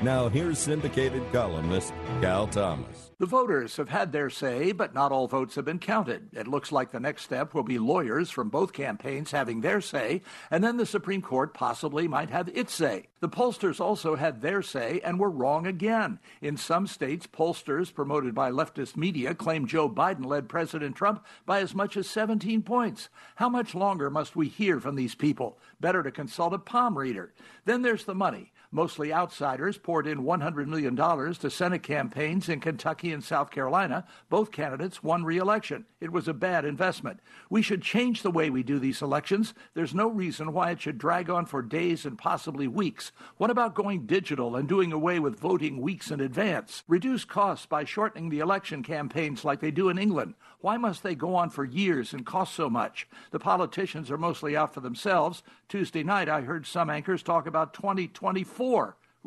Now, here's syndicated columnist Cal Thomas. The voters have had their say, but not all votes have been counted. It looks like the next step will be lawyers from both campaigns having their say, and then the Supreme Court possibly might have its say. The pollsters also had their say and were wrong again. In some states, pollsters promoted by leftist media claim Joe Biden led President Trump by as much as 17 points. How much longer must we hear from these people? Better to consult a palm reader. Then there's the money. Mostly outsiders poured in $100 million to Senate campaigns in Kentucky and South Carolina. Both candidates won re election. It was a bad investment. We should change the way we do these elections. There's no reason why it should drag on for days and possibly weeks. What about going digital and doing away with voting weeks in advance? Reduce costs by shortening the election campaigns like they do in England. Why must they go on for years and cost so much? The politicians are mostly out for themselves. Tuesday night, I heard some anchors talk about 2024.